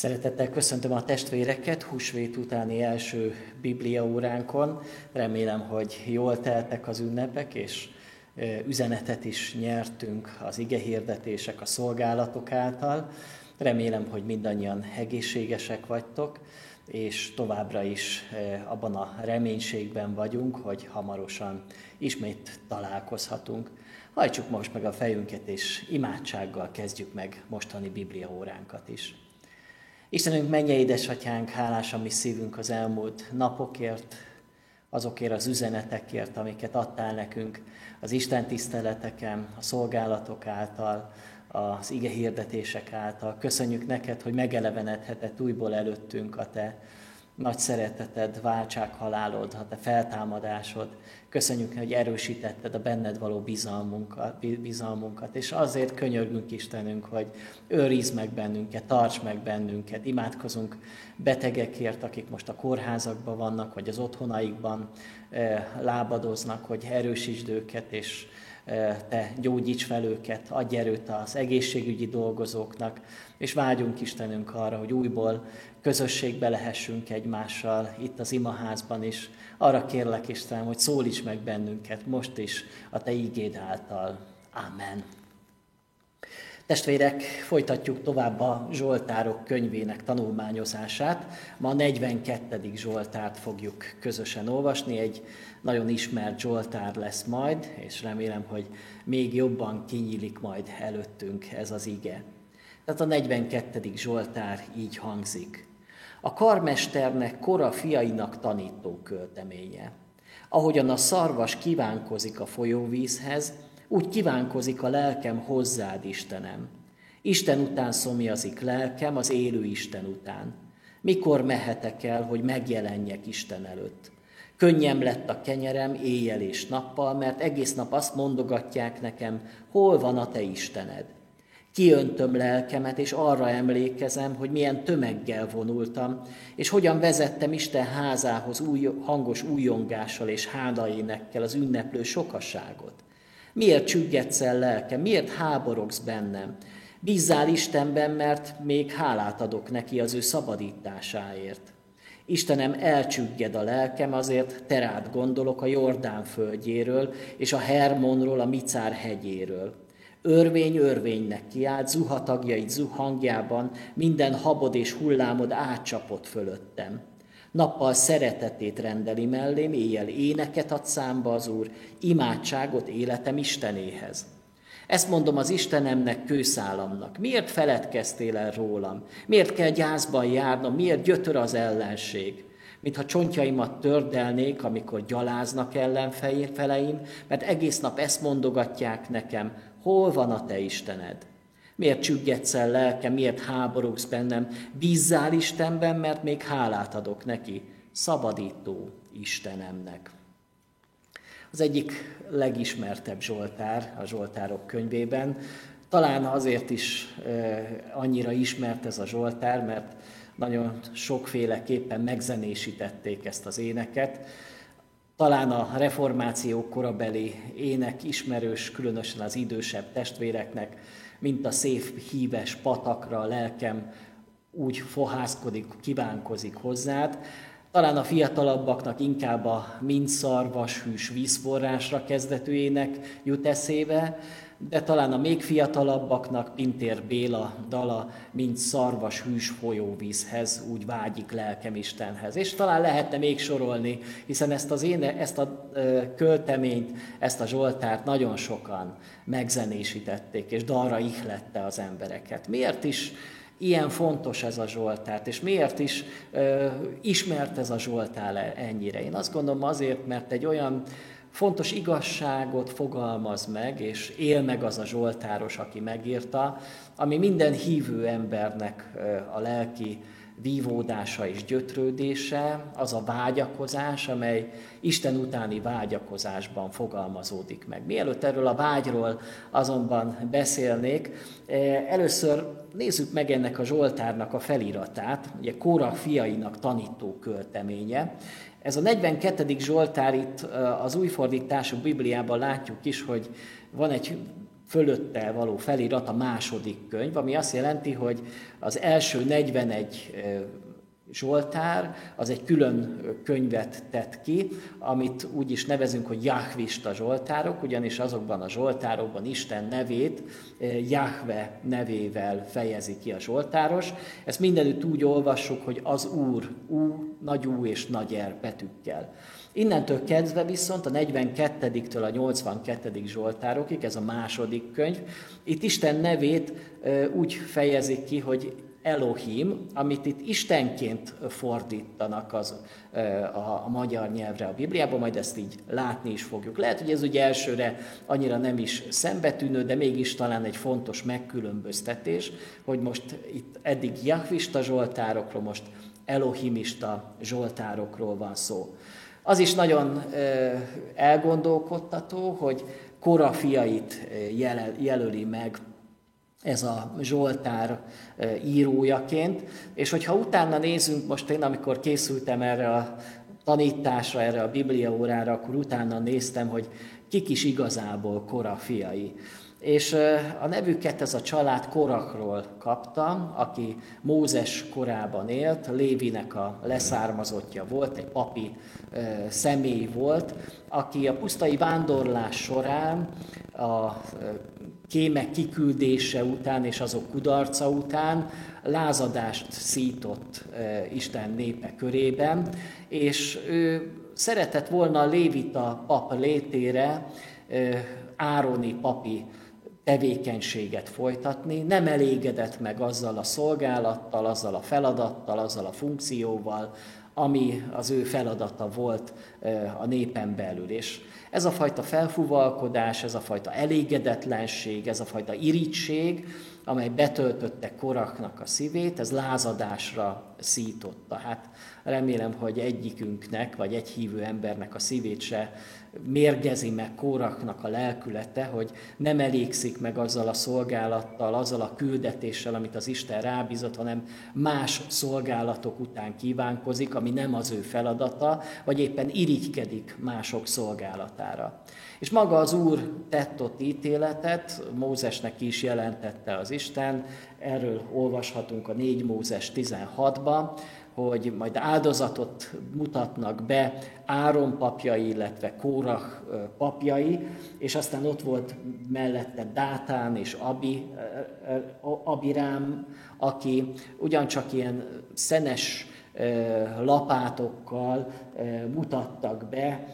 Szeretettel köszöntöm a testvéreket húsvét utáni első Biblia óránkon. Remélem, hogy jól teltek az ünnepek, és üzenetet is nyertünk az igehirdetések, a szolgálatok által. Remélem, hogy mindannyian egészségesek vagytok, és továbbra is abban a reménységben vagyunk, hogy hamarosan ismét találkozhatunk. Hajtsuk most meg a fejünket, és imádsággal kezdjük meg mostani Biblia óránkat is. Istenünk, menje édesatyánk, hálás a mi szívünk az elmúlt napokért, azokért az üzenetekért, amiket adtál nekünk az Isten tiszteleteken, a szolgálatok által, az ige hirdetések által. Köszönjük neked, hogy megelevenedhetett újból előttünk a te nagy szereteted, váltság halálod, a te feltámadásod. Köszönjük, hogy erősítetted a benned való bizalmunkat, bizalmunkat, és azért könyörgünk Istenünk, hogy őrizd meg bennünket, tarts meg bennünket, imádkozunk betegekért, akik most a kórházakban vannak, vagy az otthonaikban eh, lábadoznak, hogy erősítsd őket, és te gyógyíts fel őket, adj erőt az egészségügyi dolgozóknak, és vágyunk Istenünk arra, hogy újból közösségbe lehessünk egymással itt az imaházban is. Arra kérlek Istenem, hogy szólíts meg bennünket most is a Te ígéd által. Amen. Testvérek, folytatjuk tovább a Zsoltárok könyvének tanulmányozását. Ma a 42. Zsoltárt fogjuk közösen olvasni. Egy nagyon ismert Zsoltár lesz majd, és remélem, hogy még jobban kinyílik majd előttünk ez az ige. Tehát a 42. Zsoltár így hangzik. A karmesternek kora fiainak tanító költeménye. Ahogyan a szarvas kívánkozik a folyóvízhez, úgy kívánkozik a lelkem hozzád, Istenem. Isten után szomjazik lelkem, az élő Isten után. Mikor mehetek el, hogy megjelenjek Isten előtt? Könnyem lett a kenyerem éjjel és nappal, mert egész nap azt mondogatják nekem, hol van a te Istened. Kiöntöm lelkemet, és arra emlékezem, hogy milyen tömeggel vonultam, és hogyan vezettem Isten házához új, hangos újongással és hádaénekkel az ünneplő sokasságot. Miért csüggetsz el lelkem, miért háborogsz bennem? Bízzál Istenben, mert még hálát adok neki az ő szabadításáért. Istenem, elcsügged a lelkem, azért terát gondolok a Jordán földjéről, és a Hermonról, a Micár hegyéről. Örvény örvénynek kiált, zuha tagjait zuhangjában, minden habod és hullámod átcsapott fölöttem. Nappal szeretetét rendeli mellém, éjjel éneket ad számba az Úr, imádságot életem Istenéhez. Ezt mondom az Istenemnek, kőszálamnak. Miért feledkeztél el rólam? Miért kell gyászban járnom? Miért gyötör az ellenség? Mintha csontjaimat tördelnék, amikor gyaláznak ellenfeleim, mert egész nap ezt mondogatják nekem, hol van a te Istened? Miért csüggetsz el lelkem, miért háborogsz bennem? Bízzál Istenben, mert még hálát adok neki, szabadító Istenemnek. Az egyik legismertebb Zsoltár a Zsoltárok könyvében. Talán azért is annyira ismert ez a Zsoltár, mert nagyon sokféleképpen megzenésítették ezt az éneket. Talán a reformáció korabeli ének ismerős, különösen az idősebb testvéreknek, mint a szép híves patakra a lelkem úgy fohászkodik, kívánkozik hozzád. Talán a fiatalabbaknak inkább a mind szarvas hűs vízforrásra kezdetőjének jut eszébe, de talán a még fiatalabbaknak Pintér Béla dala, mint szarvas hűs folyóvízhez, úgy vágyik lelkem Istenhez. És talán lehetne még sorolni, hiszen ezt, az én, ezt a költeményt, ezt a Zsoltárt nagyon sokan megzenésítették, és dalra ihlette az embereket. Miért is ilyen fontos ez a Zsoltárt, és miért is ö, ismert ez a Zsoltár ennyire? Én azt gondolom azért, mert egy olyan fontos igazságot fogalmaz meg, és él meg az a Zsoltáros, aki megírta, ami minden hívő embernek a lelki vívódása és gyötrődése, az a vágyakozás, amely Isten utáni vágyakozásban fogalmazódik meg. Mielőtt erről a vágyról azonban beszélnék, először nézzük meg ennek a Zsoltárnak a feliratát, ugye Kóra fiainak tanító költeménye. Ez a 42. Zsoltár itt az újfordítású Bibliában látjuk is, hogy van egy fölötte való felirat a második könyv, ami azt jelenti, hogy az első 41 Zsoltár az egy külön könyvet tett ki, amit úgy is nevezünk, hogy Jahvista Zsoltárok, ugyanis azokban a Zsoltárokban Isten nevét Jahve nevével fejezi ki a Zsoltáros. Ezt mindenütt úgy olvassuk, hogy az Úr, Ú, nagy Ú és nagy Er betűkkel. Innentől kezdve viszont a 42-től a 82. Zsoltárokig, ez a második könyv, itt Isten nevét úgy fejezik ki, hogy Elohim, amit itt Istenként fordítanak az, a, a magyar nyelvre a Bibliában, majd ezt így látni is fogjuk. Lehet, hogy ez ugye elsőre annyira nem is szembetűnő, de mégis talán egy fontos megkülönböztetés, hogy most itt eddig Jahvista zsoltárokról, most Elohimista zsoltárokról van szó. Az is nagyon elgondolkodtató, hogy Kora fiait jelöli meg ez a Zsoltár írójaként, és hogyha utána nézünk, most én amikor készültem erre a tanításra, erre a bibliaórára, akkor utána néztem, hogy kik is igazából Kora fiai. És a nevüket ez a család Korakról kapta, aki Mózes korában élt, Lévinek a leszármazottja volt, egy papi személy volt, aki a pusztai vándorlás során a kémek kiküldése után és azok kudarca után lázadást szított Isten népe körében, és ő szeretett volna a Lévita pap létére Ároni papi tevékenységet folytatni, nem elégedett meg azzal a szolgálattal, azzal a feladattal, azzal a funkcióval, ami az ő feladata volt a népen belül. És ez a fajta felfúvalkodás, ez a fajta elégedetlenség, ez a fajta irítség, amely betöltötte koraknak a szívét, ez lázadásra szította. Hát remélem, hogy egyikünknek, vagy egy hívő embernek a szívét se mérgezi meg Kóraknak a lelkülete, hogy nem elégszik meg azzal a szolgálattal, azzal a küldetéssel, amit az Isten rábízott, hanem más szolgálatok után kívánkozik, ami nem az ő feladata, vagy éppen irigykedik mások szolgálatára. És maga az Úr tett ott ítéletet, Mózesnek is jelentette az Isten, erről olvashatunk a 4 Mózes 16-ban, hogy majd áldozatot mutatnak be Áron papjai, illetve Kórah papjai, és aztán ott volt mellette Dátán és Abi, Abirám, aki ugyancsak ilyen szenes lapátokkal mutattak be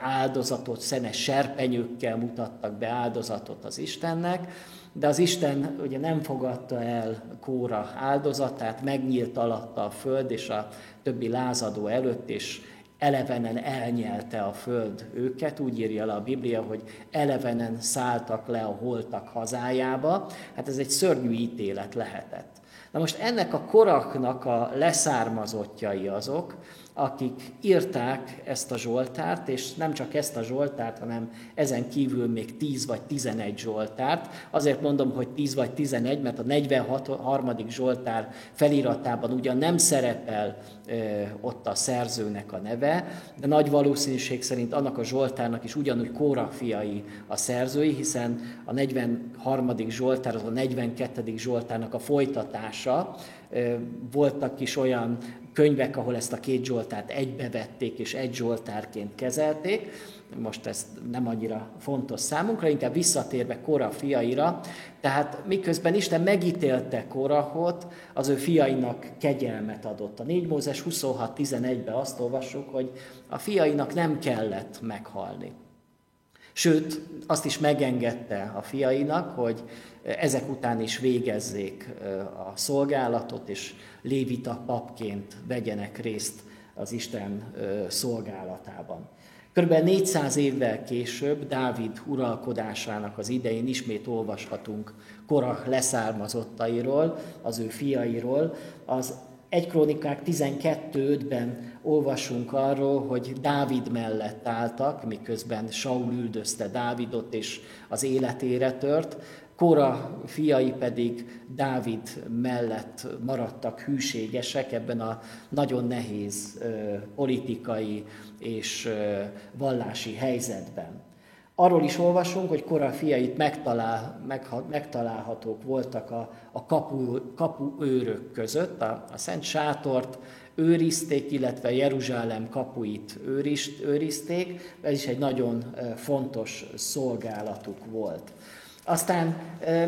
áldozatot, szenes serpenyőkkel mutattak be áldozatot az Istennek, de az Isten ugye nem fogadta el Kóra áldozatát, megnyílt alatta a föld és a többi lázadó előtt, és elevenen elnyelte a föld őket, úgy írja le a Biblia, hogy elevenen szálltak le a holtak hazájába. Hát ez egy szörnyű ítélet lehetett. Na most ennek a koraknak a leszármazottjai azok, akik írták ezt a Zsoltárt, és nem csak ezt a Zsoltárt, hanem ezen kívül még 10 vagy 11 Zsoltárt. Azért mondom, hogy 10 vagy 11, mert a 43. Zsoltár feliratában ugyan nem szerepel ö, ott a szerzőnek a neve, de nagy valószínűség szerint annak a Zsoltárnak is ugyanúgy Kóra fiai a szerzői, hiszen a 43. Zsoltár az a 42. Zsoltárnak a folytatása, voltak is olyan könyvek, ahol ezt a két Zsoltárt egybevették és egy Zsoltárként kezelték. Most ez nem annyira fontos számunkra, inkább visszatérve Kora fiaira. Tehát miközben Isten megítélte Korahot, az ő fiainak kegyelmet adott. A 4 Mózes 26.11-ben azt olvassuk, hogy a fiainak nem kellett meghalni. Sőt, azt is megengedte a fiainak, hogy ezek után is végezzék a szolgálatot, és lévita papként vegyenek részt az Isten szolgálatában. Körülbelül 400 évvel később, Dávid uralkodásának az idején ismét olvashatunk Korah leszármazottairól, az ő fiairól. Az 1 Krónikák 12.5-ben olvasunk arról, hogy Dávid mellett álltak, miközben Saul üldözte Dávidot, és az életére tört. Kora fiai pedig Dávid mellett maradtak hűségesek ebben a nagyon nehéz politikai és vallási helyzetben. Arról is olvasunk, hogy Kora fiait megtalál, meg, megtalálhatók voltak a, a kapu, kapuőrök között, a, a Szent Sátort őrizték, illetve Jeruzsálem kapuit őrist, őrizték, ez is egy nagyon fontos szolgálatuk volt. Aztán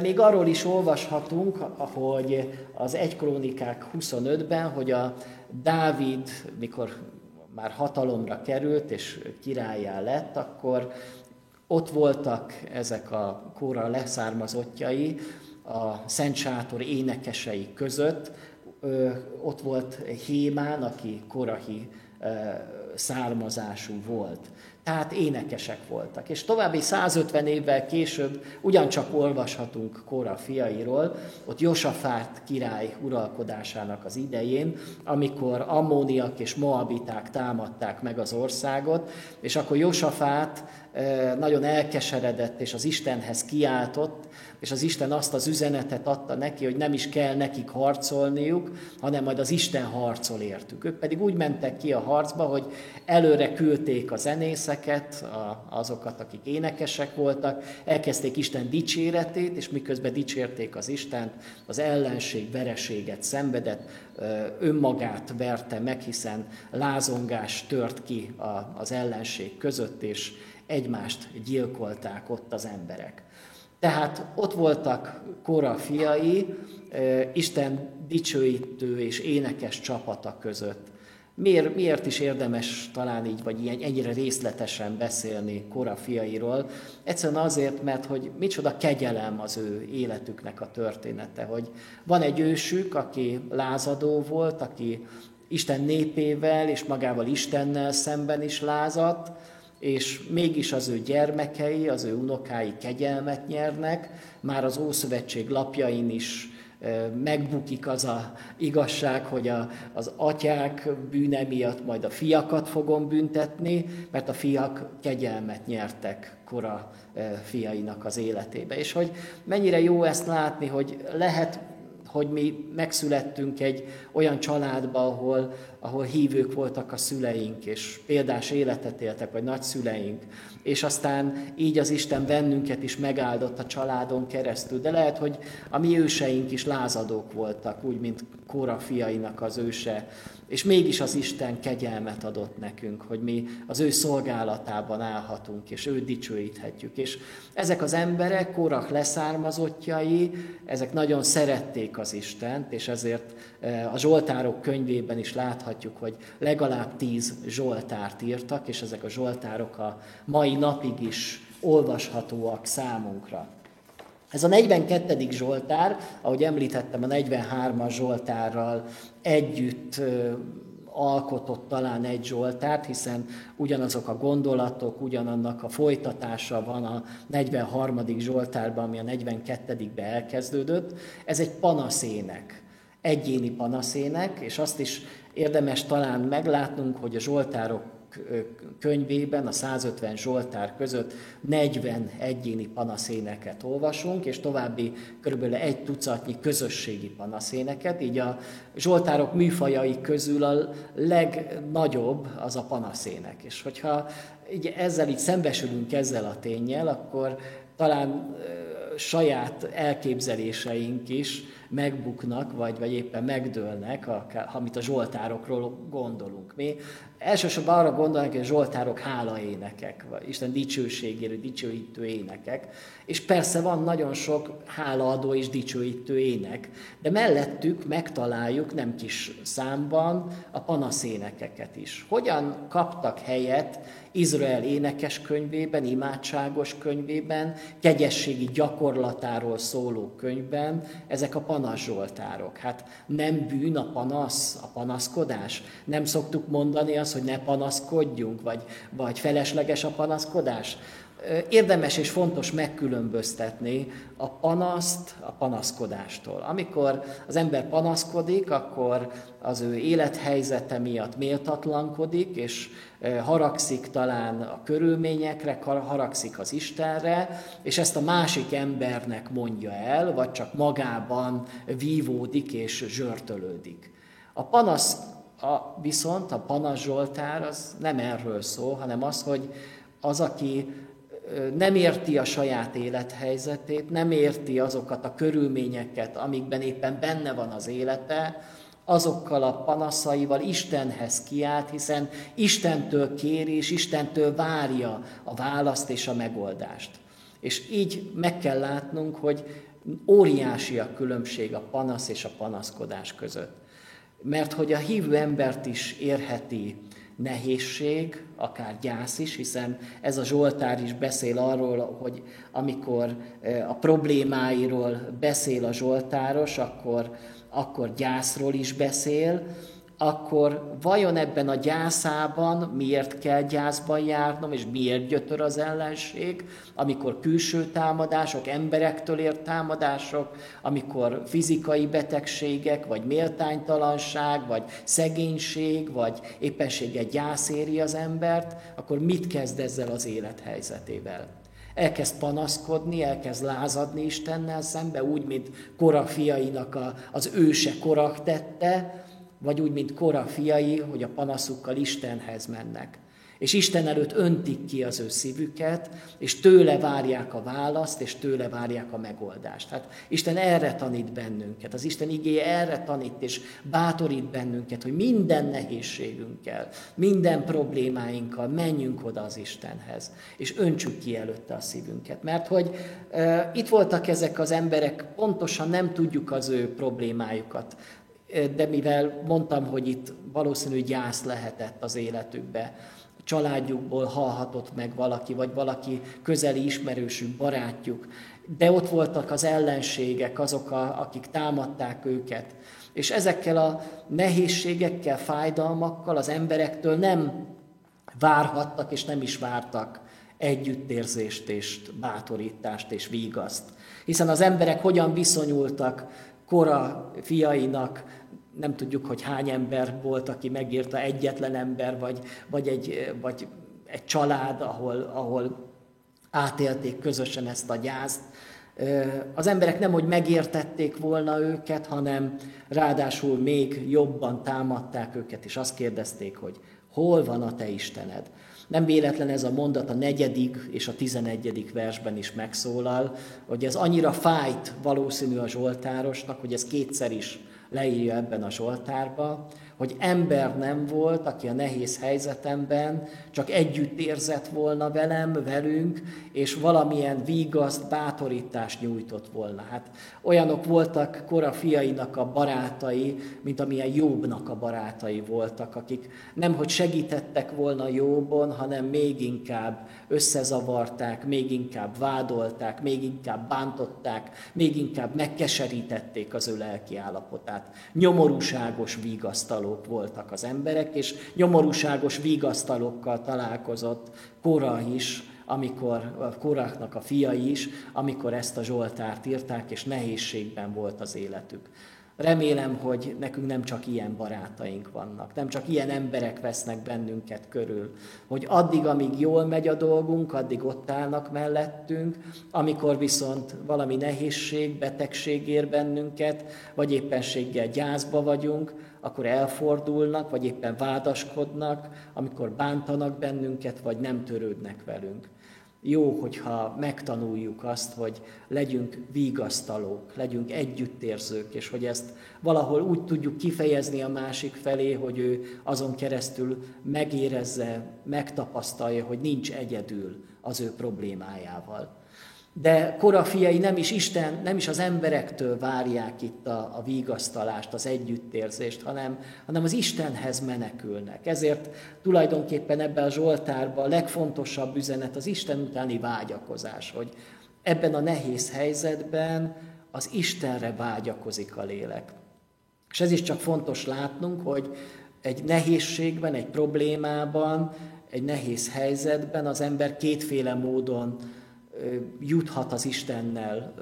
még arról is olvashatunk, hogy az 1 Krónikák 25-ben, hogy a Dávid, mikor már hatalomra került és királyá lett, akkor ott voltak ezek a kóra leszármazottjai, a Szent Sátor énekesei között, ott volt Hémán, aki korahi származású volt. Tehát énekesek voltak. És további 150 évvel később ugyancsak olvashatunk Kóra fiairól, ott Josafát király uralkodásának az idején, amikor ammóniak és moabiták támadták meg az országot, és akkor Josafát nagyon elkeseredett, és az Istenhez kiáltott, és az Isten azt az üzenetet adta neki, hogy nem is kell nekik harcolniuk, hanem majd az Isten harcol értük. Ők pedig úgy mentek ki a harcba, hogy előre küldték a zenészeket, azokat, akik énekesek voltak, elkezdték Isten dicséretét, és miközben dicsérték az Istent, az ellenség vereséget szenvedett, önmagát verte meg, hiszen lázongás tört ki az ellenség között, és egymást gyilkolták ott az emberek. Tehát ott voltak Kora fiai, Isten dicsőítő és énekes csapata között. Miért, miért is érdemes talán így, vagy ilyen, ennyire részletesen beszélni Kora fiairól? Egyszerűen azért, mert hogy micsoda kegyelem az ő életüknek a története, hogy van egy ősük, aki lázadó volt, aki Isten népével és magával Istennel szemben is lázadt, és mégis az ő gyermekei, az ő unokái kegyelmet nyernek, már az Ószövetség lapjain is megbukik az a igazság, hogy a, az atyák bűne miatt majd a fiakat fogom büntetni, mert a fiak kegyelmet nyertek kora fiainak az életébe. És hogy mennyire jó ezt látni, hogy lehet hogy mi megszülettünk egy olyan családba, ahol, ahol hívők voltak a szüleink, és példás életet éltek, vagy nagyszüleink, és aztán így az Isten bennünket is megáldott a családon keresztül. De lehet, hogy a mi őseink is lázadók voltak, úgy, mint Kóra fiainak az őse, és mégis az Isten kegyelmet adott nekünk, hogy mi az ő szolgálatában állhatunk, és őt dicsőíthetjük. És ezek az emberek, Kórach leszármazottjai, ezek nagyon szerették az Istent, és ezért eh, a Zsoltárok könyvében is láthatjuk, hogy legalább tíz Zsoltárt írtak, és ezek a Zsoltárok a mai napig is olvashatóak számunkra. Ez a 42. Zsoltár, ahogy említettem, a 43-as Zsoltárral együtt alkotott talán egy Zsoltárt, hiszen ugyanazok a gondolatok, ugyanannak a folytatása van a 43. Zsoltárban, ami a 42-be elkezdődött. Ez egy panaszének, egyéni panaszének, és azt is érdemes talán meglátnunk, hogy a Zsoltárok könyvében, a 150 Zsoltár között 40 egyéni panaszéneket olvasunk, és további körülbelül egy tucatnyi közösségi panaszéneket, így a Zsoltárok műfajai közül a legnagyobb az a panaszének. És hogyha így ezzel így szembesülünk ezzel a tényel, akkor talán saját elképzeléseink is megbuknak, vagy, vagy éppen megdőlnek, amit a zsoltárokról gondolunk. Mi elsősorban arra gondolunk, hogy a zsoltárok hálaénekek, vagy Isten dicsőségére dicsőítő énekek, és persze van nagyon sok hálaadó és dicsőítő ének, de mellettük megtaláljuk nem kis számban a panaszénekeket is. Hogyan kaptak helyet Izrael énekes könyvében, imádságos könyvében, kegyességi gyakorlatáról szóló könyvben ezek a panaszzsoltárok. Hát nem bűn a panasz, a panaszkodás? Nem szoktuk mondani azt, hogy ne panaszkodjunk, vagy, vagy felesleges a panaszkodás? Érdemes és fontos megkülönböztetni a panaszt a panaszkodástól. Amikor az ember panaszkodik, akkor az ő élethelyzete miatt méltatlankodik, és haragszik talán a körülményekre, haragszik az Istenre, és ezt a másik embernek mondja el, vagy csak magában vívódik és zsörtölődik. A panasz a, viszont, a panasz Zsoltár az nem erről szól, hanem az, hogy az, aki nem érti a saját élethelyzetét, nem érti azokat a körülményeket, amikben éppen benne van az élete, azokkal a panaszaival Istenhez kiált, hiszen Istentől kéri és Istentől várja a választ és a megoldást. És így meg kell látnunk, hogy óriási a különbség a panasz és a panaszkodás között. Mert hogy a hívő embert is érheti nehézség, akár gyász is, hiszen ez a Zsoltár is beszél arról, hogy amikor a problémáiról beszél a Zsoltáros, akkor, akkor gyászról is beszél, akkor vajon ebben a gyászában miért kell gyászban járnom, és miért gyötör az ellenség, amikor külső támadások, emberektől ért támadások, amikor fizikai betegségek, vagy méltánytalanság, vagy szegénység, vagy éppenséggel gyász éri az embert, akkor mit kezd ezzel az élethelyzetével? elkezd panaszkodni, elkezd lázadni Istennel szembe, úgy, mint Kora fiainak a, az őse Korah tette, vagy úgy, mint Kora fiai, hogy a panaszukkal Istenhez mennek. És Isten előtt öntik ki az ő szívüket, és tőle várják a választ, és tőle várják a megoldást. Hát Isten erre tanít bennünket, az Isten igéje erre tanít, és bátorít bennünket, hogy minden nehézségünkkel, minden problémáinkkal menjünk oda az Istenhez, és öntsük ki előtte a szívünket. Mert hogy e, itt voltak ezek az emberek, pontosan nem tudjuk az ő problémájukat, de mivel mondtam, hogy itt valószínű gyász lehetett az életükbe, családjukból hallhatott meg valaki, vagy valaki közeli ismerősük, barátjuk, de ott voltak az ellenségek, azok, a, akik támadták őket. És ezekkel a nehézségekkel, fájdalmakkal az emberektől nem várhattak, és nem is vártak együttérzést, és bátorítást, és vígaszt. Hiszen az emberek hogyan viszonyultak Kora fiainak, nem tudjuk, hogy hány ember volt, aki megírta, egyetlen ember, vagy, vagy, egy, vagy egy család, ahol, ahol átélték közösen ezt a gyászt. Az emberek nem, hogy megértették volna őket, hanem ráadásul még jobban támadták őket, és azt kérdezték, hogy hol van a te Istened? Nem véletlen ez a mondat a negyedik és a tizenegyedik versben is megszólal, hogy ez annyira fájt valószínű a Zsoltárosnak, hogy ez kétszer is leírja ebben a Zsoltárba, hogy ember nem volt, aki a nehéz helyzetemben csak együtt érzett volna velem, velünk, és valamilyen vígaszt, bátorítást nyújtott volna. Hát olyanok voltak kora fiainak a barátai, mint amilyen Jobbnak a barátai voltak, akik nem hogy segítettek volna Jobbon, hanem még inkább összezavarták, még inkább vádolták, még inkább bántották, még inkább megkeserítették az ő lelki állapotát. Nyomorúságos vigasztaló vigasztalók voltak az emberek, és nyomorúságos vigasztalókkal találkozott Kora is, amikor a Koráknak a fiai is, amikor ezt a Zsoltárt írták, és nehézségben volt az életük. Remélem, hogy nekünk nem csak ilyen barátaink vannak, nem csak ilyen emberek vesznek bennünket körül, hogy addig, amíg jól megy a dolgunk, addig ott állnak mellettünk, amikor viszont valami nehézség, betegség ér bennünket, vagy éppenséggel gyászba vagyunk, akkor elfordulnak, vagy éppen vádaskodnak, amikor bántanak bennünket, vagy nem törődnek velünk. Jó, hogyha megtanuljuk azt, hogy legyünk vigasztalók, legyünk együttérzők, és hogy ezt valahol úgy tudjuk kifejezni a másik felé, hogy ő azon keresztül megérezze, megtapasztalja, hogy nincs egyedül az ő problémájával. De Kora fiai nem is Isten, nem is az emberektől várják itt a, a vígasztalást, az együttérzést, hanem, hanem az Istenhez menekülnek. Ezért tulajdonképpen ebben a Zsoltárban a legfontosabb üzenet az Isten utáni vágyakozás, hogy ebben a nehéz helyzetben az Istenre vágyakozik a lélek. És ez is csak fontos látnunk, hogy egy nehézségben, egy problémában, egy nehéz helyzetben az ember kétféle módon juthat az Istennel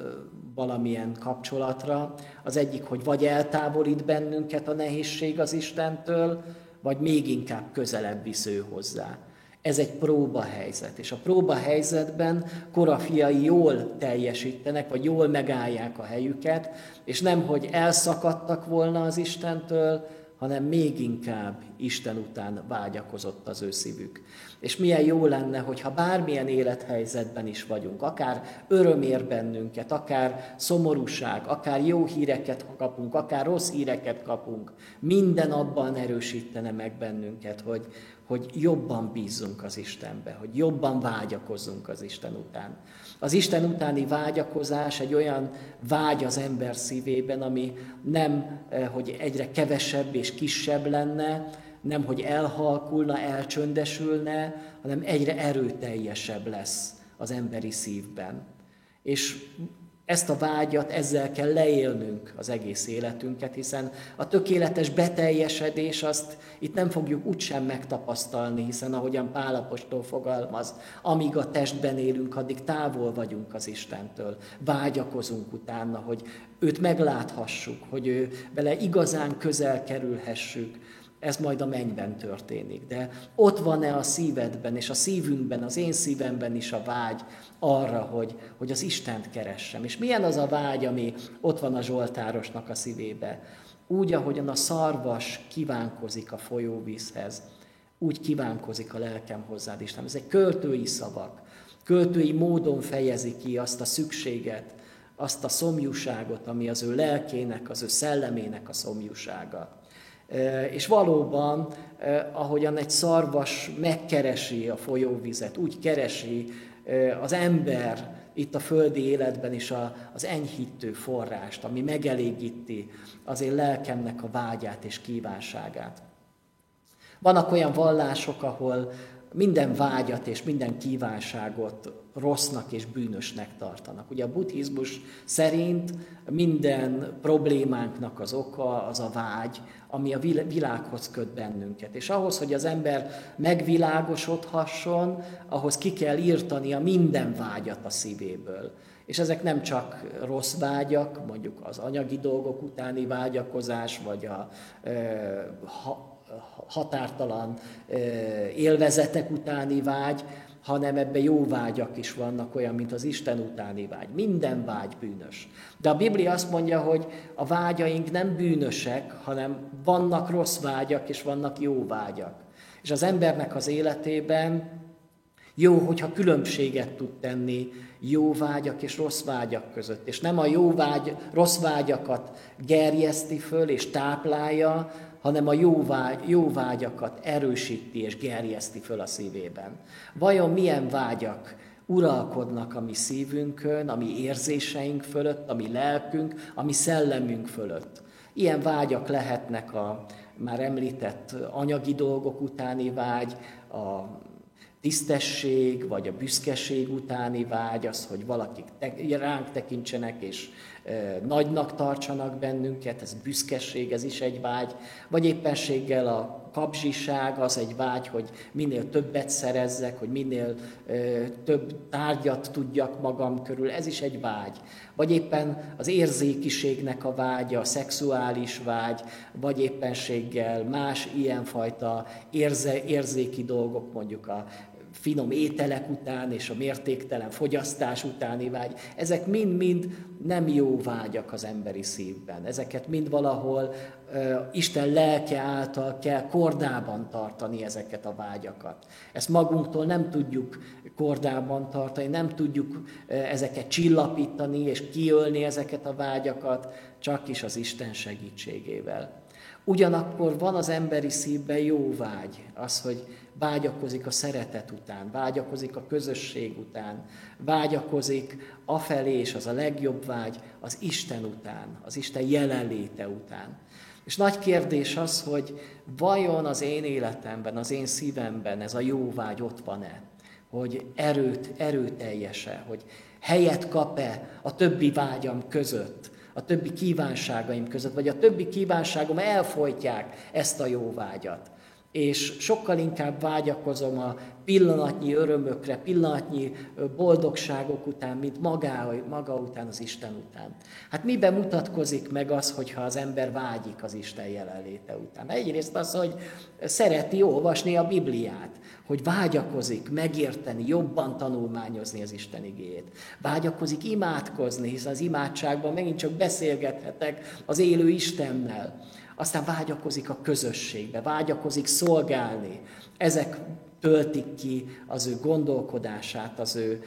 valamilyen kapcsolatra. Az egyik, hogy vagy eltávolít bennünket a nehézség az Istentől, vagy még inkább közelebb visz ő hozzá. Ez egy próba helyzet, és a próba helyzetben korafiai jól teljesítenek, vagy jól megállják a helyüket, és nem, hogy elszakadtak volna az Istentől, hanem még inkább Isten után vágyakozott az ő szívük. És milyen jó lenne, hogyha bármilyen élethelyzetben is vagyunk, akár öröm ér bennünket, akár szomorúság, akár jó híreket kapunk, akár rossz híreket kapunk, minden abban erősítene meg bennünket, hogy, hogy jobban bízzunk az Istenbe, hogy jobban vágyakozzunk az Isten után. Az Isten utáni vágyakozás egy olyan vágy az ember szívében, ami nem, eh, hogy egyre kevesebb és kisebb lenne, nem, hogy elhalkulna, elcsöndesülne, hanem egyre erőteljesebb lesz az emberi szívben. És ezt a vágyat, ezzel kell leélnünk az egész életünket, hiszen a tökéletes beteljesedés azt itt nem fogjuk úgysem megtapasztalni, hiszen ahogyan Pálapostól fogalmaz, amíg a testben élünk, addig távol vagyunk az Istentől. Vágyakozunk utána, hogy őt megláthassuk, hogy ő vele igazán közel kerülhessük, ez majd a mennyben történik. De ott van-e a szívedben, és a szívünkben, az én szívemben is a vágy arra, hogy, hogy az Istent keressem. És milyen az a vágy, ami ott van a Zsoltárosnak a szívébe? Úgy, ahogyan a szarvas kívánkozik a folyóvízhez, úgy kívánkozik a lelkem hozzád, Isten. Ez egy költői szavak. Költői módon fejezi ki azt a szükséget, azt a szomjúságot, ami az ő lelkének, az ő szellemének a szomjúsága. És valóban, ahogyan egy szarvas megkeresi a folyóvizet, úgy keresi az ember itt a földi életben is az enyhítő forrást, ami megelégíti az én lelkemnek a vágyát és kívánságát. Vannak olyan vallások, ahol minden vágyat és minden kívánságot rossznak és bűnösnek tartanak. Ugye a buddhizmus szerint minden problémánknak az oka az a vágy, ami a világhoz köt bennünket. És ahhoz, hogy az ember megvilágosodhasson, ahhoz ki kell a minden vágyat a szívéből. És ezek nem csak rossz vágyak, mondjuk az anyagi dolgok utáni vágyakozás, vagy a ha, határtalan élvezetek utáni vágy, hanem ebbe jó vágyak is vannak, olyan, mint az Isten utáni vágy. Minden vágy bűnös. De a Biblia azt mondja, hogy a vágyaink nem bűnösek, hanem vannak rossz vágyak, és vannak jó vágyak. És az embernek az életében jó, hogyha különbséget tud tenni jó vágyak és rossz vágyak között. És nem a jó vágy, rossz vágyakat gerjeszti föl és táplálja, hanem a jó, vágy, jó vágyakat erősíti és gerjeszti föl a szívében. Vajon milyen vágyak uralkodnak a mi szívünkön, a mi érzéseink fölött, a mi lelkünk, a mi szellemünk fölött? Ilyen vágyak lehetnek a már említett anyagi dolgok utáni vágy, a tisztesség, vagy a büszkeség utáni vágy, az, hogy valakik ránk tekintsenek, és nagynak tartsanak bennünket, ez büszkeség, ez is egy vágy, vagy éppenséggel a kapzsiság az egy vágy, hogy minél többet szerezzek, hogy minél több tárgyat tudjak magam körül, ez is egy vágy. Vagy éppen az érzékiségnek a vágya, a szexuális vágy, vagy éppenséggel más ilyenfajta érze, érzéki dolgok, mondjuk a finom ételek után és a mértéktelen fogyasztás utáni vágy, ezek mind-mind nem jó vágyak az emberi szívben. Ezeket mind valahol uh, Isten lelke által kell kordában tartani ezeket a vágyakat. Ezt magunktól nem tudjuk kordában tartani, nem tudjuk uh, ezeket csillapítani és kiölni ezeket a vágyakat, csak is az Isten segítségével. Ugyanakkor van az emberi szívben jó vágy, az, hogy vágyakozik a szeretet után, vágyakozik a közösség után, vágyakozik afelé, és az a legjobb vágy, az Isten után, az Isten jelenléte után. És nagy kérdés az, hogy vajon az én életemben, az én szívemben ez a jó vágy ott van-e? Hogy erőt, erőteljese, hogy helyet kap-e a többi vágyam között, a többi kívánságaim között, vagy a többi kívánságom elfolytják ezt a jó vágyat és sokkal inkább vágyakozom a pillanatnyi örömökre, pillanatnyi boldogságok után, mint maga, maga után, az Isten után. Hát miben mutatkozik meg az, hogyha az ember vágyik az Isten jelenléte után? Egyrészt az, hogy szereti olvasni a Bibliát, hogy vágyakozik megérteni, jobban tanulmányozni az Isten igéjét. Vágyakozik imádkozni, hiszen az imádságban megint csak beszélgethetek az élő Istennel aztán vágyakozik a közösségbe, vágyakozik szolgálni. Ezek töltik ki az ő gondolkodását, az ő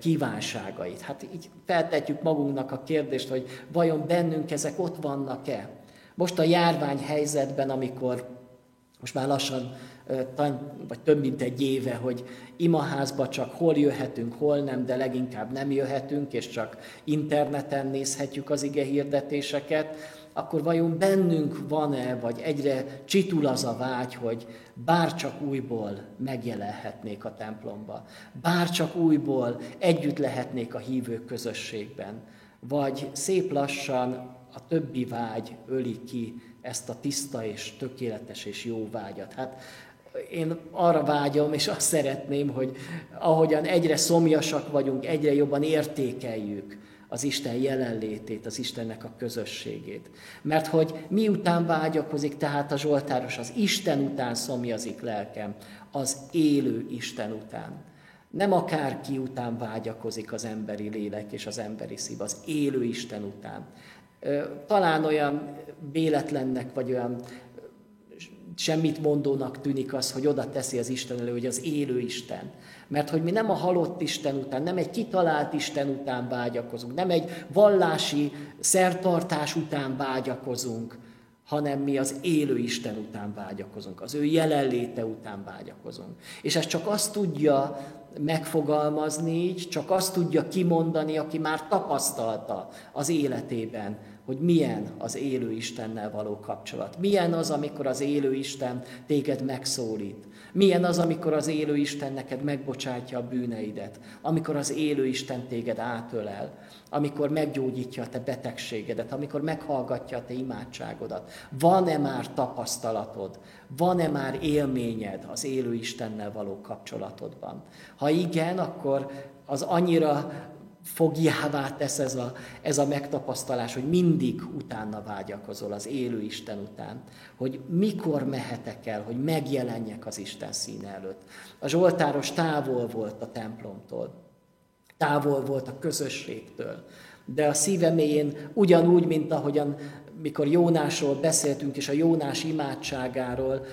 kívánságait. Hát így feltetjük magunknak a kérdést, hogy vajon bennünk ezek ott vannak-e? Most a járvány helyzetben, amikor most már lassan, vagy több mint egy éve, hogy imaházba csak hol jöhetünk, hol nem, de leginkább nem jöhetünk, és csak interneten nézhetjük az ige hirdetéseket, akkor vajon bennünk van-e, vagy egyre csitul az a vágy, hogy bárcsak újból megjelenhetnék a templomba, bárcsak újból együtt lehetnék a hívők közösségben, vagy szép lassan a többi vágy öli ki ezt a tiszta és tökéletes és jó vágyat. Hát én arra vágyom, és azt szeretném, hogy ahogyan egyre szomjasak vagyunk, egyre jobban értékeljük az Isten jelenlétét, az Istennek a közösségét. Mert hogy miután vágyakozik tehát a Zsoltáros, az Isten után szomjazik lelkem, az élő Isten után. Nem akárki után vágyakozik az emberi lélek és az emberi szív, az élő Isten után. Talán olyan véletlennek, vagy olyan semmit mondónak tűnik az, hogy oda teszi az Isten elő, hogy az élő Isten. Mert hogy mi nem a halott Isten után, nem egy kitalált Isten után vágyakozunk, nem egy vallási szertartás után vágyakozunk, hanem mi az élő Isten után vágyakozunk, az ő jelenléte után vágyakozunk. És ez csak azt tudja megfogalmazni így, csak azt tudja kimondani, aki már tapasztalta az életében, hogy milyen az élő Istennel való kapcsolat. Milyen az, amikor az élő Isten téged megszólít. Milyen az, amikor az élő Isten neked megbocsátja a bűneidet. Amikor az élő Isten téged átölel. Amikor meggyógyítja a te betegségedet. Amikor meghallgatja a te imádságodat. Van-e már tapasztalatod? Van-e már élményed az élő Istennel való kapcsolatodban? Ha igen, akkor az annyira fogjává tesz ez a, ez a megtapasztalás, hogy mindig utána vágyakozol az élő Isten után, hogy mikor mehetek el, hogy megjelenjek az Isten színe előtt. A Zsoltáros távol volt a templomtól, távol volt a közösségtől, de a szíve mélyén ugyanúgy, mint ahogyan mikor Jónásról beszéltünk, és a Jónás imádságáról,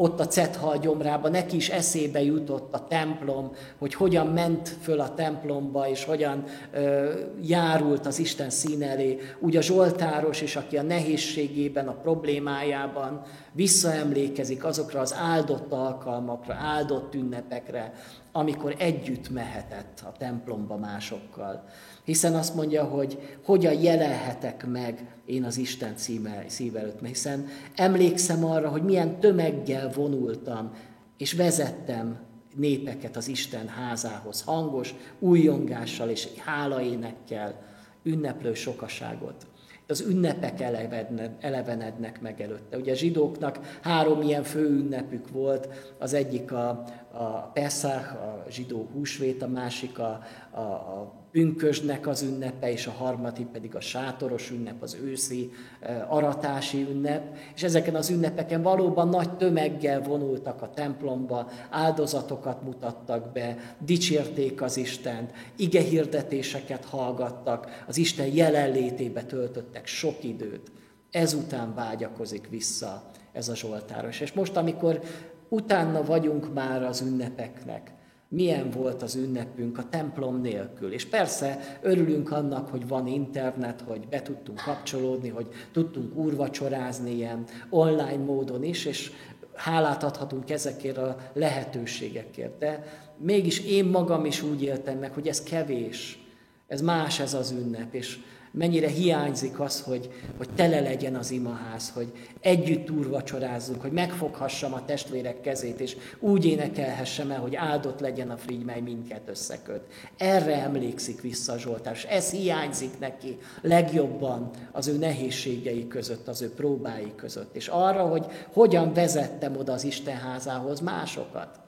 ott a Cethal gyomrában neki is eszébe jutott a templom, hogy hogyan ment föl a templomba, és hogyan ö, járult az Isten szín elé. Úgy a Zsoltáros is, aki a nehézségében, a problémájában visszaemlékezik azokra az áldott alkalmakra, áldott ünnepekre, amikor együtt mehetett a templomba másokkal. Hiszen azt mondja, hogy hogyan jelenhetek meg én az Isten szíve, szív előtt. Hiszen emlékszem arra, hogy milyen tömeggel vonultam, és vezettem népeket az Isten házához, hangos újjongással és hálaénekkel, ünneplő sokaságot az ünnepek elevenednek meg előtte. Ugye a zsidóknak három ilyen fő ünnepük volt, az egyik a, a Pesach, a zsidó húsvét, a másik a, a, a pünkösdnek az ünnepe, és a harmadik pedig a sátoros ünnep, az őszi aratási ünnep. És ezeken az ünnepeken valóban nagy tömeggel vonultak a templomba, áldozatokat mutattak be, dicsérték az Istent, ige hirdetéseket hallgattak, az Isten jelenlétébe töltöttek sok időt. Ezután vágyakozik vissza ez a Zsoltáros. És most, amikor utána vagyunk már az ünnepeknek, milyen volt az ünnepünk a templom nélkül. És persze örülünk annak, hogy van internet, hogy be tudtunk kapcsolódni, hogy tudtunk úrvacsorázni ilyen online módon is, és hálát adhatunk ezekért a lehetőségekért. De mégis én magam is úgy éltem meg, hogy ez kevés, ez más ez az ünnep, és mennyire hiányzik az, hogy, hogy tele legyen az imaház, hogy együtt úrvacsorázzunk, hogy megfoghassam a testvérek kezét, és úgy énekelhessem el, hogy áldott legyen a frigy, mely minket összeköt. Erre emlékszik vissza és ez hiányzik neki legjobban az ő nehézségei között, az ő próbái között, és arra, hogy hogyan vezettem oda az Isten házához másokat.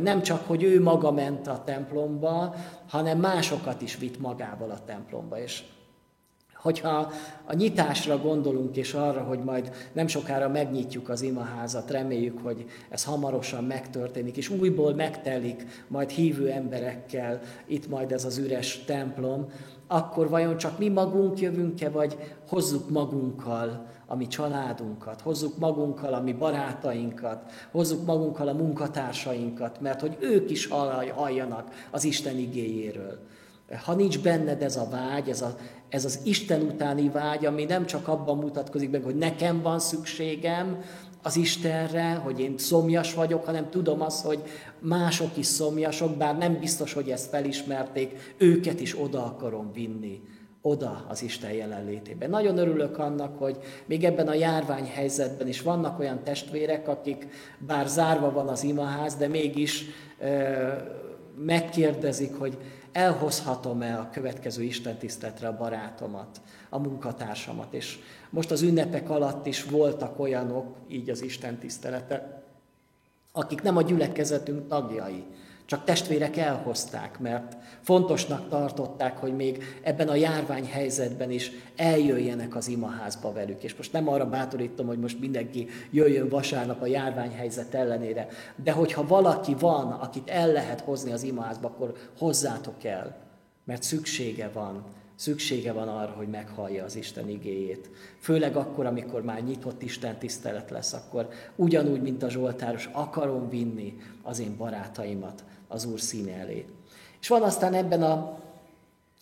Nem csak, hogy ő maga ment a templomba, hanem másokat is vitt magával a templomba. És Hogyha a nyitásra gondolunk, és arra, hogy majd nem sokára megnyitjuk az imaházat, reméljük, hogy ez hamarosan megtörténik, és újból megtelik majd hívő emberekkel itt majd ez az üres templom, akkor vajon csak mi magunk jövünk-e, vagy hozzuk magunkkal a mi családunkat, hozzuk magunkkal a mi barátainkat, hozzuk magunkkal a munkatársainkat, mert hogy ők is halljanak az Isten igéjéről. Ha nincs benned ez a vágy, ez, a, ez az Isten utáni vágy, ami nem csak abban mutatkozik meg, hogy nekem van szükségem az Istenre, hogy én szomjas vagyok, hanem tudom azt, hogy mások is szomjasok, bár nem biztos, hogy ezt felismerték, őket is oda akarom vinni oda az Isten jelenlétében. Nagyon örülök annak, hogy még ebben a járványhelyzetben is vannak olyan testvérek, akik bár zárva van az imaház, de mégis ö, megkérdezik, hogy elhozhatom-e a következő istentiszteletre a barátomat, a munkatársamat. És most az ünnepek alatt is voltak olyanok, így az istentisztelete, akik nem a gyülekezetünk tagjai, csak testvérek elhozták, mert fontosnak tartották, hogy még ebben a járványhelyzetben is eljöjjenek az imaházba velük. És most nem arra bátorítom, hogy most mindenki jöjjön vasárnap a járványhelyzet ellenére, de hogyha valaki van, akit el lehet hozni az imaházba, akkor hozzátok el, mert szüksége van Szüksége van arra, hogy meghallja az Isten igéjét. Főleg akkor, amikor már nyitott Isten tisztelet lesz, akkor ugyanúgy, mint a Zsoltáros, akarom vinni az én barátaimat az Úr színe elé. És van aztán ebben a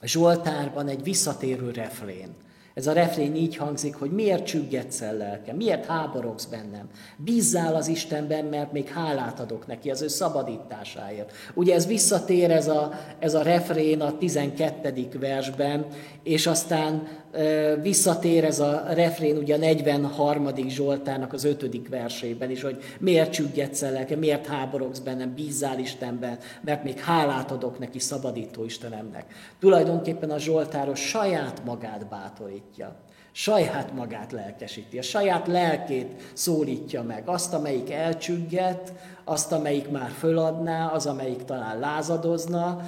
Zsoltárban egy visszatérő refrén. Ez a refrén így hangzik, hogy miért csüggetsz el lelkem, miért háborogsz bennem. Bízzál az Istenben, mert még hálát adok neki az ő szabadításáért. Ugye ez visszatér ez a, ez a refrén a 12. versben, és aztán e, visszatér ez a refrén ugye a 43. Zsoltának az 5. versében is, hogy miért csüggetsz el lelkem, miért háborogsz bennem, bízzál Istenben, mert még hálát adok neki szabadító Istenemnek. Tulajdonképpen a Zsoltáros saját magát bátorít szólítja. Saját magát lelkesíti, a saját lelkét szólítja meg. Azt, amelyik elcsügget, azt, amelyik már föladná, az, amelyik talán lázadozna,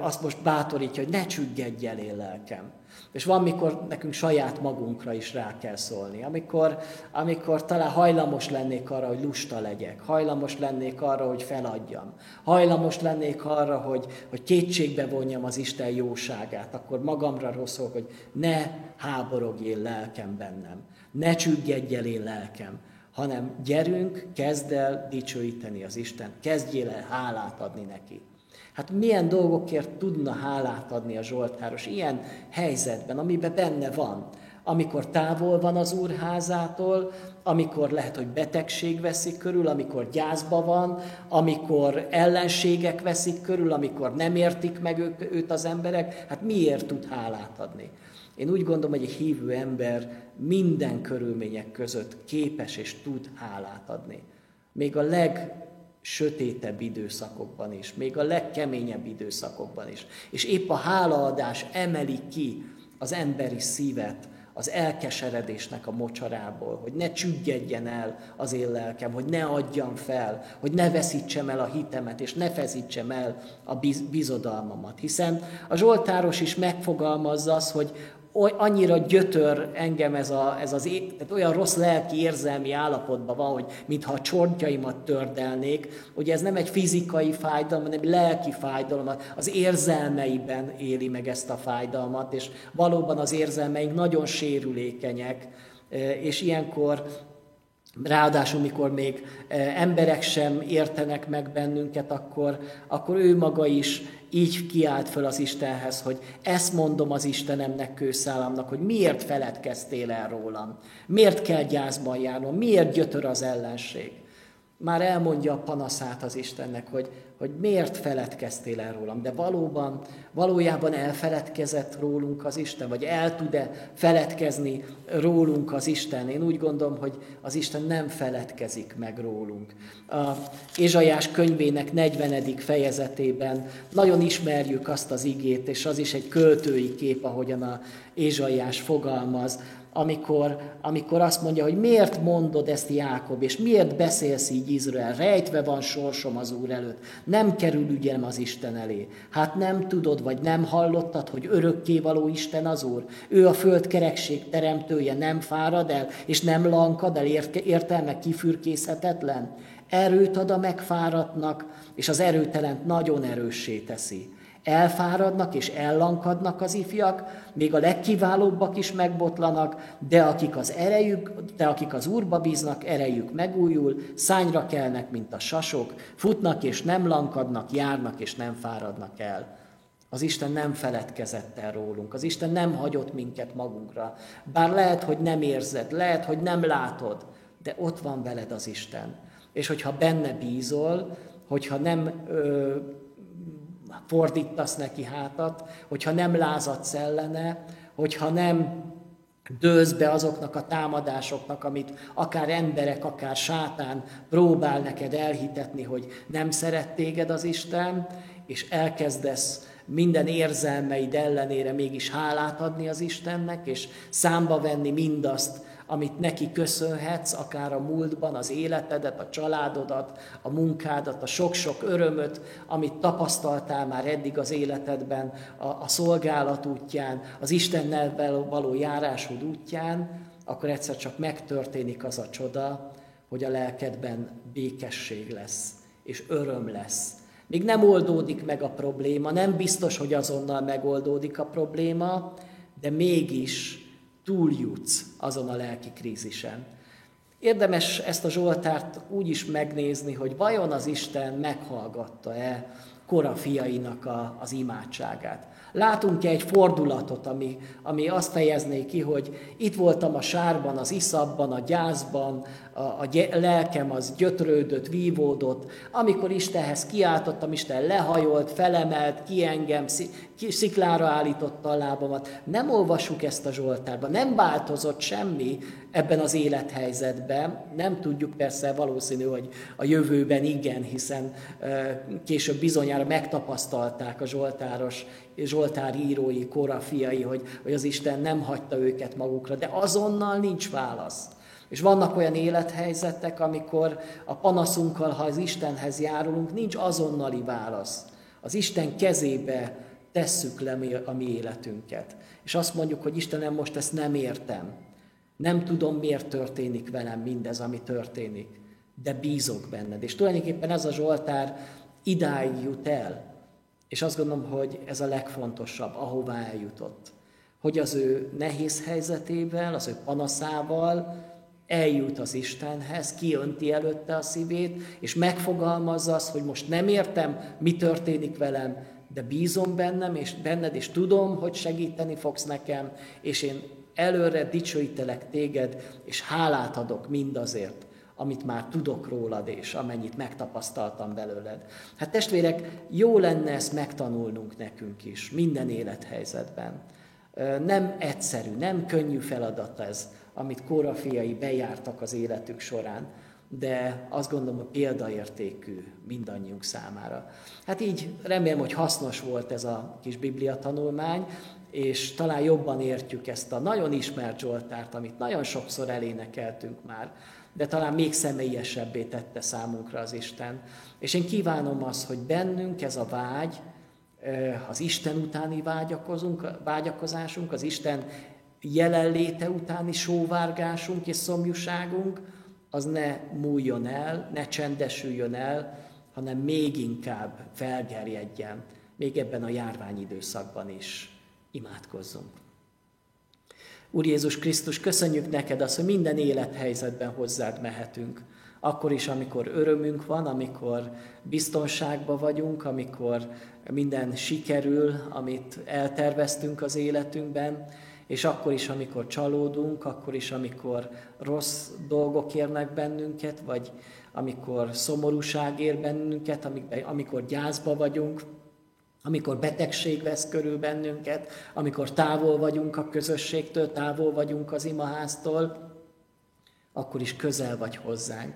azt most bátorítja, hogy ne csüggedj el én lelkem. És van, mikor nekünk saját magunkra is rá kell szólni. Amikor, amikor talán hajlamos lennék arra, hogy lusta legyek, hajlamos lennék arra, hogy feladjam, hajlamos lennék arra, hogy, hogy kétségbe vonjam az Isten jóságát, akkor magamra rosszul, hogy ne háborogjél lelkem bennem, ne csüggedj el én lelkem, hanem gyerünk, kezd el dicsőíteni az Isten, kezdjél el hálát adni neki. Hát milyen dolgokért tudna hálát adni a Zsoltáros ilyen helyzetben, amiben benne van. Amikor távol van az úrházától, amikor lehet, hogy betegség veszik körül, amikor gyászba van, amikor ellenségek veszik körül, amikor nem értik meg ők, őt az emberek, hát miért tud hálát adni? Én úgy gondolom, hogy egy hívő ember minden körülmények között képes és tud hálát adni. Még a leg sötétebb időszakokban is, még a legkeményebb időszakokban is. És épp a hálaadás emeli ki az emberi szívet az elkeseredésnek a mocsarából, hogy ne csüggedjen el az én lelkem, hogy ne adjam fel, hogy ne veszítsem el a hitemet, és ne feszítsem el a bizodalmamat. Hiszen a Zsoltáros is megfogalmazza az, hogy annyira gyötör engem ez, a, ez az, tehát olyan rossz lelki érzelmi állapotban van, hogy mintha a csontjaimat tördelnék. Ugye ez nem egy fizikai fájdalom, hanem egy lelki fájdalom. Az érzelmeiben éli meg ezt a fájdalmat, és valóban az érzelmeink nagyon sérülékenyek, és ilyenkor Ráadásul, mikor még emberek sem értenek meg bennünket, akkor, akkor ő maga is így kiált föl az Istenhez, hogy ezt mondom az Istenemnek, kőszállamnak, hogy miért feledkeztél el rólam, miért kell gyászban járnom, miért gyötör az ellenség. Már elmondja a panaszát az Istennek, hogy, hogy miért feledkeztél el rólam, de valóban, valójában elfeledkezett rólunk az Isten, vagy el tud-e feledkezni rólunk az Isten. Én úgy gondolom, hogy az Isten nem feledkezik meg rólunk. A Ézsajás könyvének 40. fejezetében nagyon ismerjük azt az igét, és az is egy költői kép, ahogyan a Ézsajás fogalmaz. Amikor, amikor azt mondja, hogy miért mondod ezt Jákob, és miért beszélsz így Izrael, rejtve van sorsom az Úr előtt, nem kerül ügyem az Isten elé. Hát nem tudod, vagy nem hallottad, hogy örökkévaló Isten az Úr? Ő a földkerekség teremtője, nem fárad el, és nem lankad el, értelme kifürkészhetetlen. Erőt ad a megfáradtnak, és az erőtelent nagyon erőssé teszi. Elfáradnak és ellankadnak az ifjak, még a legkiválóbbak is megbotlanak, de akik az erejük, de akik az Úrba bíznak, erejük megújul, szányra kelnek, mint a sasok, futnak és nem lankadnak, járnak és nem fáradnak el. Az Isten nem feledkezett el rólunk, az Isten nem hagyott minket magunkra. Bár lehet, hogy nem érzed, lehet, hogy nem látod, de ott van veled az Isten. És hogyha benne bízol, hogyha nem ö, fordítasz neki hátat, hogyha nem lázadsz ellene, hogyha nem dőlsz be azoknak a támadásoknak, amit akár emberek, akár sátán próbál neked elhitetni, hogy nem szeret téged az Isten, és elkezdesz minden érzelmeid ellenére mégis hálát adni az Istennek, és számba venni mindazt, amit neki köszönhetsz, akár a múltban, az életedet, a családodat, a munkádat, a sok-sok örömöt, amit tapasztaltál már eddig az életedben, a, a szolgálat útján, az Istennel való járásod útján, akkor egyszer csak megtörténik az a csoda, hogy a lelkedben békesség lesz, és öröm lesz. Még nem oldódik meg a probléma, nem biztos, hogy azonnal megoldódik a probléma, de mégis túljutsz azon a lelki krízisen. Érdemes ezt a Zsoltárt úgy is megnézni, hogy vajon az Isten meghallgatta-e kora fiainak a, az imádságát. Látunk-e egy fordulatot, ami, ami azt fejezné ki, hogy itt voltam a sárban, az iszabban, a gyászban, a, a lelkem az gyötrődött, vívódott, amikor Istenhez kiáltottam, Isten lehajolt, felemelt, ki engem, sziklára állította a lábamat. Nem olvassuk ezt a Zsoltárban, nem változott semmi ebben az élethelyzetben. Nem tudjuk persze valószínű, hogy a jövőben igen, hiszen később bizonyára megtapasztalták a Zsoltáros, Zsoltár írói, korafiai, hogy, hogy az Isten nem hagyta őket magukra, de azonnal nincs válasz. És vannak olyan élethelyzetek, amikor a panaszunkkal, ha az Istenhez járulunk, nincs azonnali válasz. Az Isten kezébe tesszük le a mi életünket. És azt mondjuk, hogy Istenem, most ezt nem értem. Nem tudom, miért történik velem mindez, ami történik, de bízok benned. És tulajdonképpen ez a Zsoltár idáig jut el. És azt gondolom, hogy ez a legfontosabb, ahová eljutott. Hogy az ő nehéz helyzetével, az ő panaszával eljut az Istenhez, kiönti előtte a szívét, és megfogalmazza azt, hogy most nem értem, mi történik velem, de bízom bennem, és benned, és tudom, hogy segíteni fogsz nekem, és én előre dicsőítelek téged, és hálát adok mindazért, amit már tudok rólad, és amennyit megtapasztaltam belőled. Hát testvérek, jó lenne ezt megtanulnunk nekünk is, minden élethelyzetben. Nem egyszerű, nem könnyű feladat ez, amit Kóra fiai bejártak az életük során, de azt gondolom, hogy példaértékű mindannyiunk számára. Hát így remélem, hogy hasznos volt ez a kis Biblia tanulmány, és talán jobban értjük ezt a nagyon ismert Zsoltárt, amit nagyon sokszor elénekeltünk már, de talán még személyesebbé tette számunkra az Isten. És én kívánom azt, hogy bennünk ez a vágy, az Isten utáni vágyakozunk, vágyakozásunk, az Isten jelenléte utáni sóvárgásunk és szomjúságunk, az ne múljon el, ne csendesüljön el, hanem még inkább felgerjedjen, még ebben a járványidőszakban is imádkozzunk. Úr Jézus Krisztus, köszönjük neked azt, hogy minden élethelyzetben hozzád mehetünk. Akkor is, amikor örömünk van, amikor biztonságban vagyunk, amikor minden sikerül, amit elterveztünk az életünkben, és akkor is, amikor csalódunk, akkor is, amikor rossz dolgok érnek bennünket, vagy amikor szomorúság ér bennünket, amikor gyászba vagyunk, amikor betegség vesz körül bennünket, amikor távol vagyunk a közösségtől, távol vagyunk az imaháztól, akkor is közel vagy hozzánk.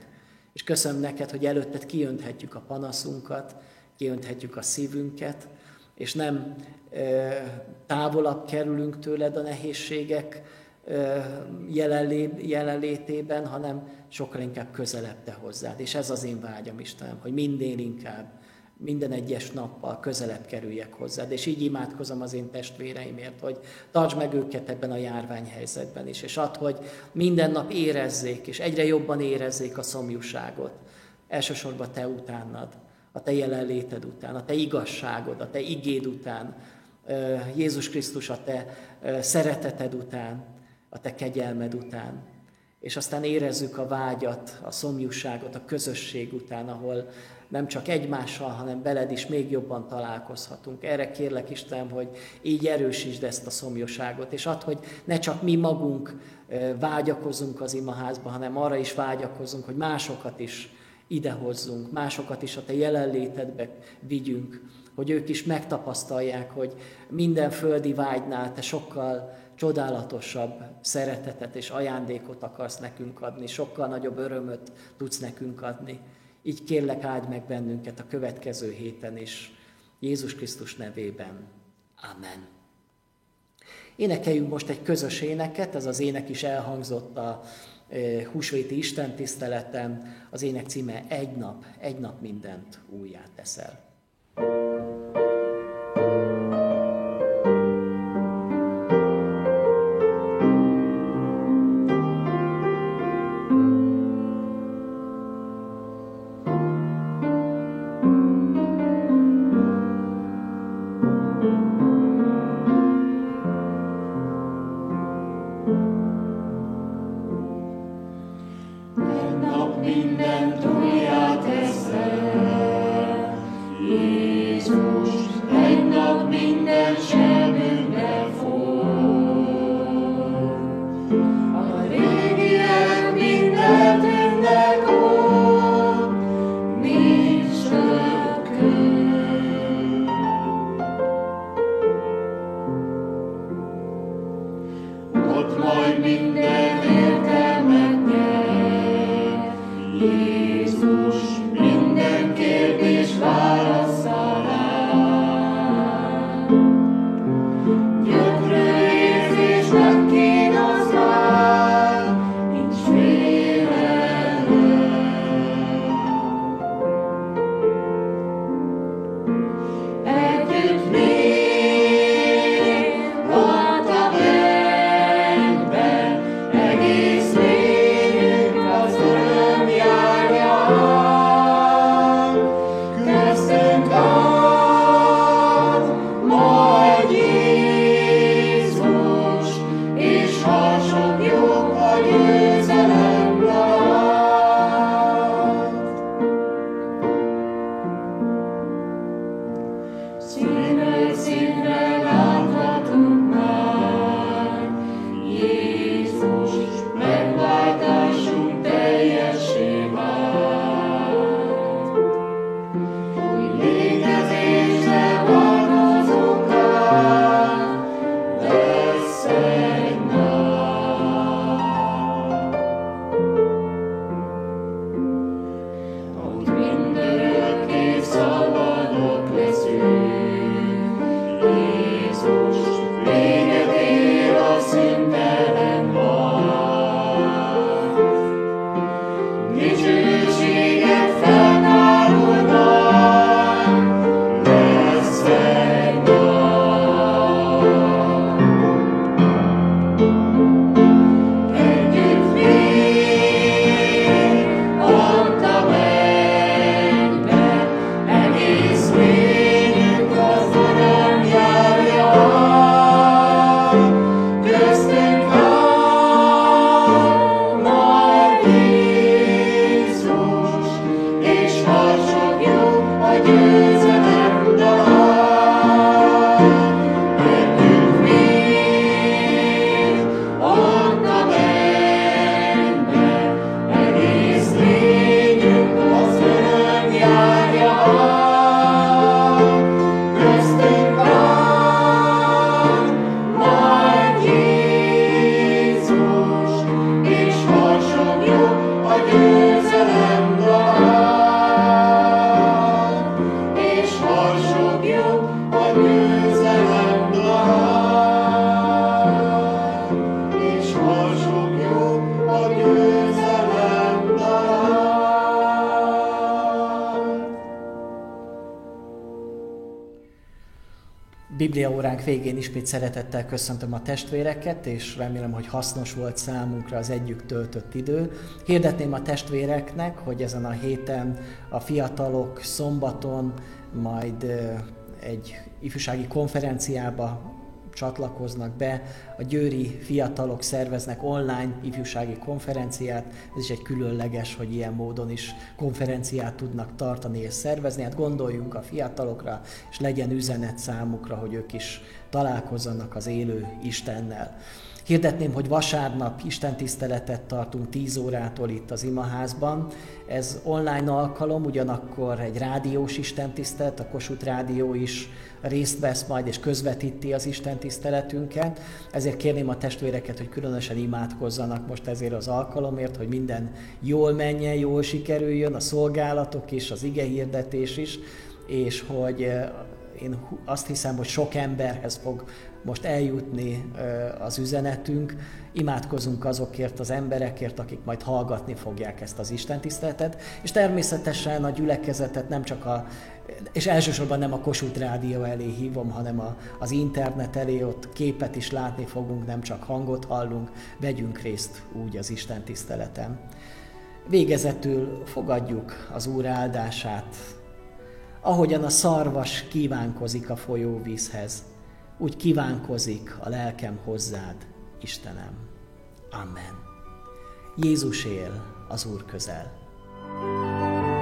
És köszönöm neked, hogy előtted kiönthetjük a panaszunkat, kiönthetjük a szívünket, és nem távolabb kerülünk tőled a nehézségek jelenlétében, hanem sokkal inkább közelebb te hozzád. És ez az én vágyam, Istenem, hogy minden inkább, minden egyes nappal közelebb kerüljek hozzád. És így imádkozom az én testvéreimért, hogy tartsd meg őket ebben a járványhelyzetben is, és add, hogy minden nap érezzék, és egyre jobban érezzék a szomjúságot. Elsősorban te utánad, a te jelenléted után, a te igazságod, a te igéd után, Jézus Krisztus a te szereteted után, a te kegyelmed után. És aztán érezzük a vágyat, a szomjúságot, a közösség után, ahol nem csak egymással, hanem veled is még jobban találkozhatunk. Erre kérlek Isten, hogy így erősítsd ezt a szomjúságot, és add, hogy ne csak mi magunk vágyakozunk az imaházba, hanem arra is vágyakozunk, hogy másokat is idehozzunk, másokat is a te jelenlétedbe vigyünk, hogy ők is megtapasztalják, hogy minden földi vágynál te sokkal csodálatosabb szeretetet és ajándékot akarsz nekünk adni, sokkal nagyobb örömöt tudsz nekünk adni. Így kérlek, áldj meg bennünket a következő héten is. Jézus Krisztus nevében. Amen. Énekeljünk most egy közös éneket, ez az ének is elhangzott a húsvéti Isten tiszteleten. Az ének címe Egy nap, egy nap mindent újjá teszel. Ismét szeretettel köszöntöm a testvéreket, és remélem, hogy hasznos volt számunkra az együtt töltött idő. Hirdetném a testvéreknek, hogy ezen a héten a fiatalok szombaton majd egy ifjúsági konferenciába csatlakoznak be. A győri fiatalok szerveznek online ifjúsági konferenciát, ez is egy különleges, hogy ilyen módon is konferenciát tudnak tartani és szervezni. Hát gondoljunk a fiatalokra, és legyen üzenet számukra, hogy ők is találkozzanak az élő Istennel. Hirdetném, hogy vasárnap Isten tiszteletet tartunk 10 órától itt az imaházban. Ez online alkalom, ugyanakkor egy rádiós Isten tisztelet, a Kossuth Rádió is részt vesz majd és közvetíti az Isten tiszteletünket. Ezért kérném a testvéreket, hogy különösen imádkozzanak most ezért az alkalomért, hogy minden jól menjen, jól sikerüljön, a szolgálatok is, az ige hirdetés is, és hogy eh, én azt hiszem, hogy sok emberhez fog most eljutni az üzenetünk. Imádkozunk azokért az emberekért, akik majd hallgatni fogják ezt az Isten tiszteletet, és természetesen a gyülekezetet nem csak a, és elsősorban nem a Kossuth Rádió elé hívom, hanem a, az internet elé, ott képet is látni fogunk, nem csak hangot hallunk, vegyünk részt úgy az Isten tiszteleten. Végezetül fogadjuk az Úr áldását, ahogyan a szarvas kívánkozik a folyóvízhez, úgy kívánkozik a lelkem hozzád, Istenem. Amen. Jézus él az Úr közel. thank you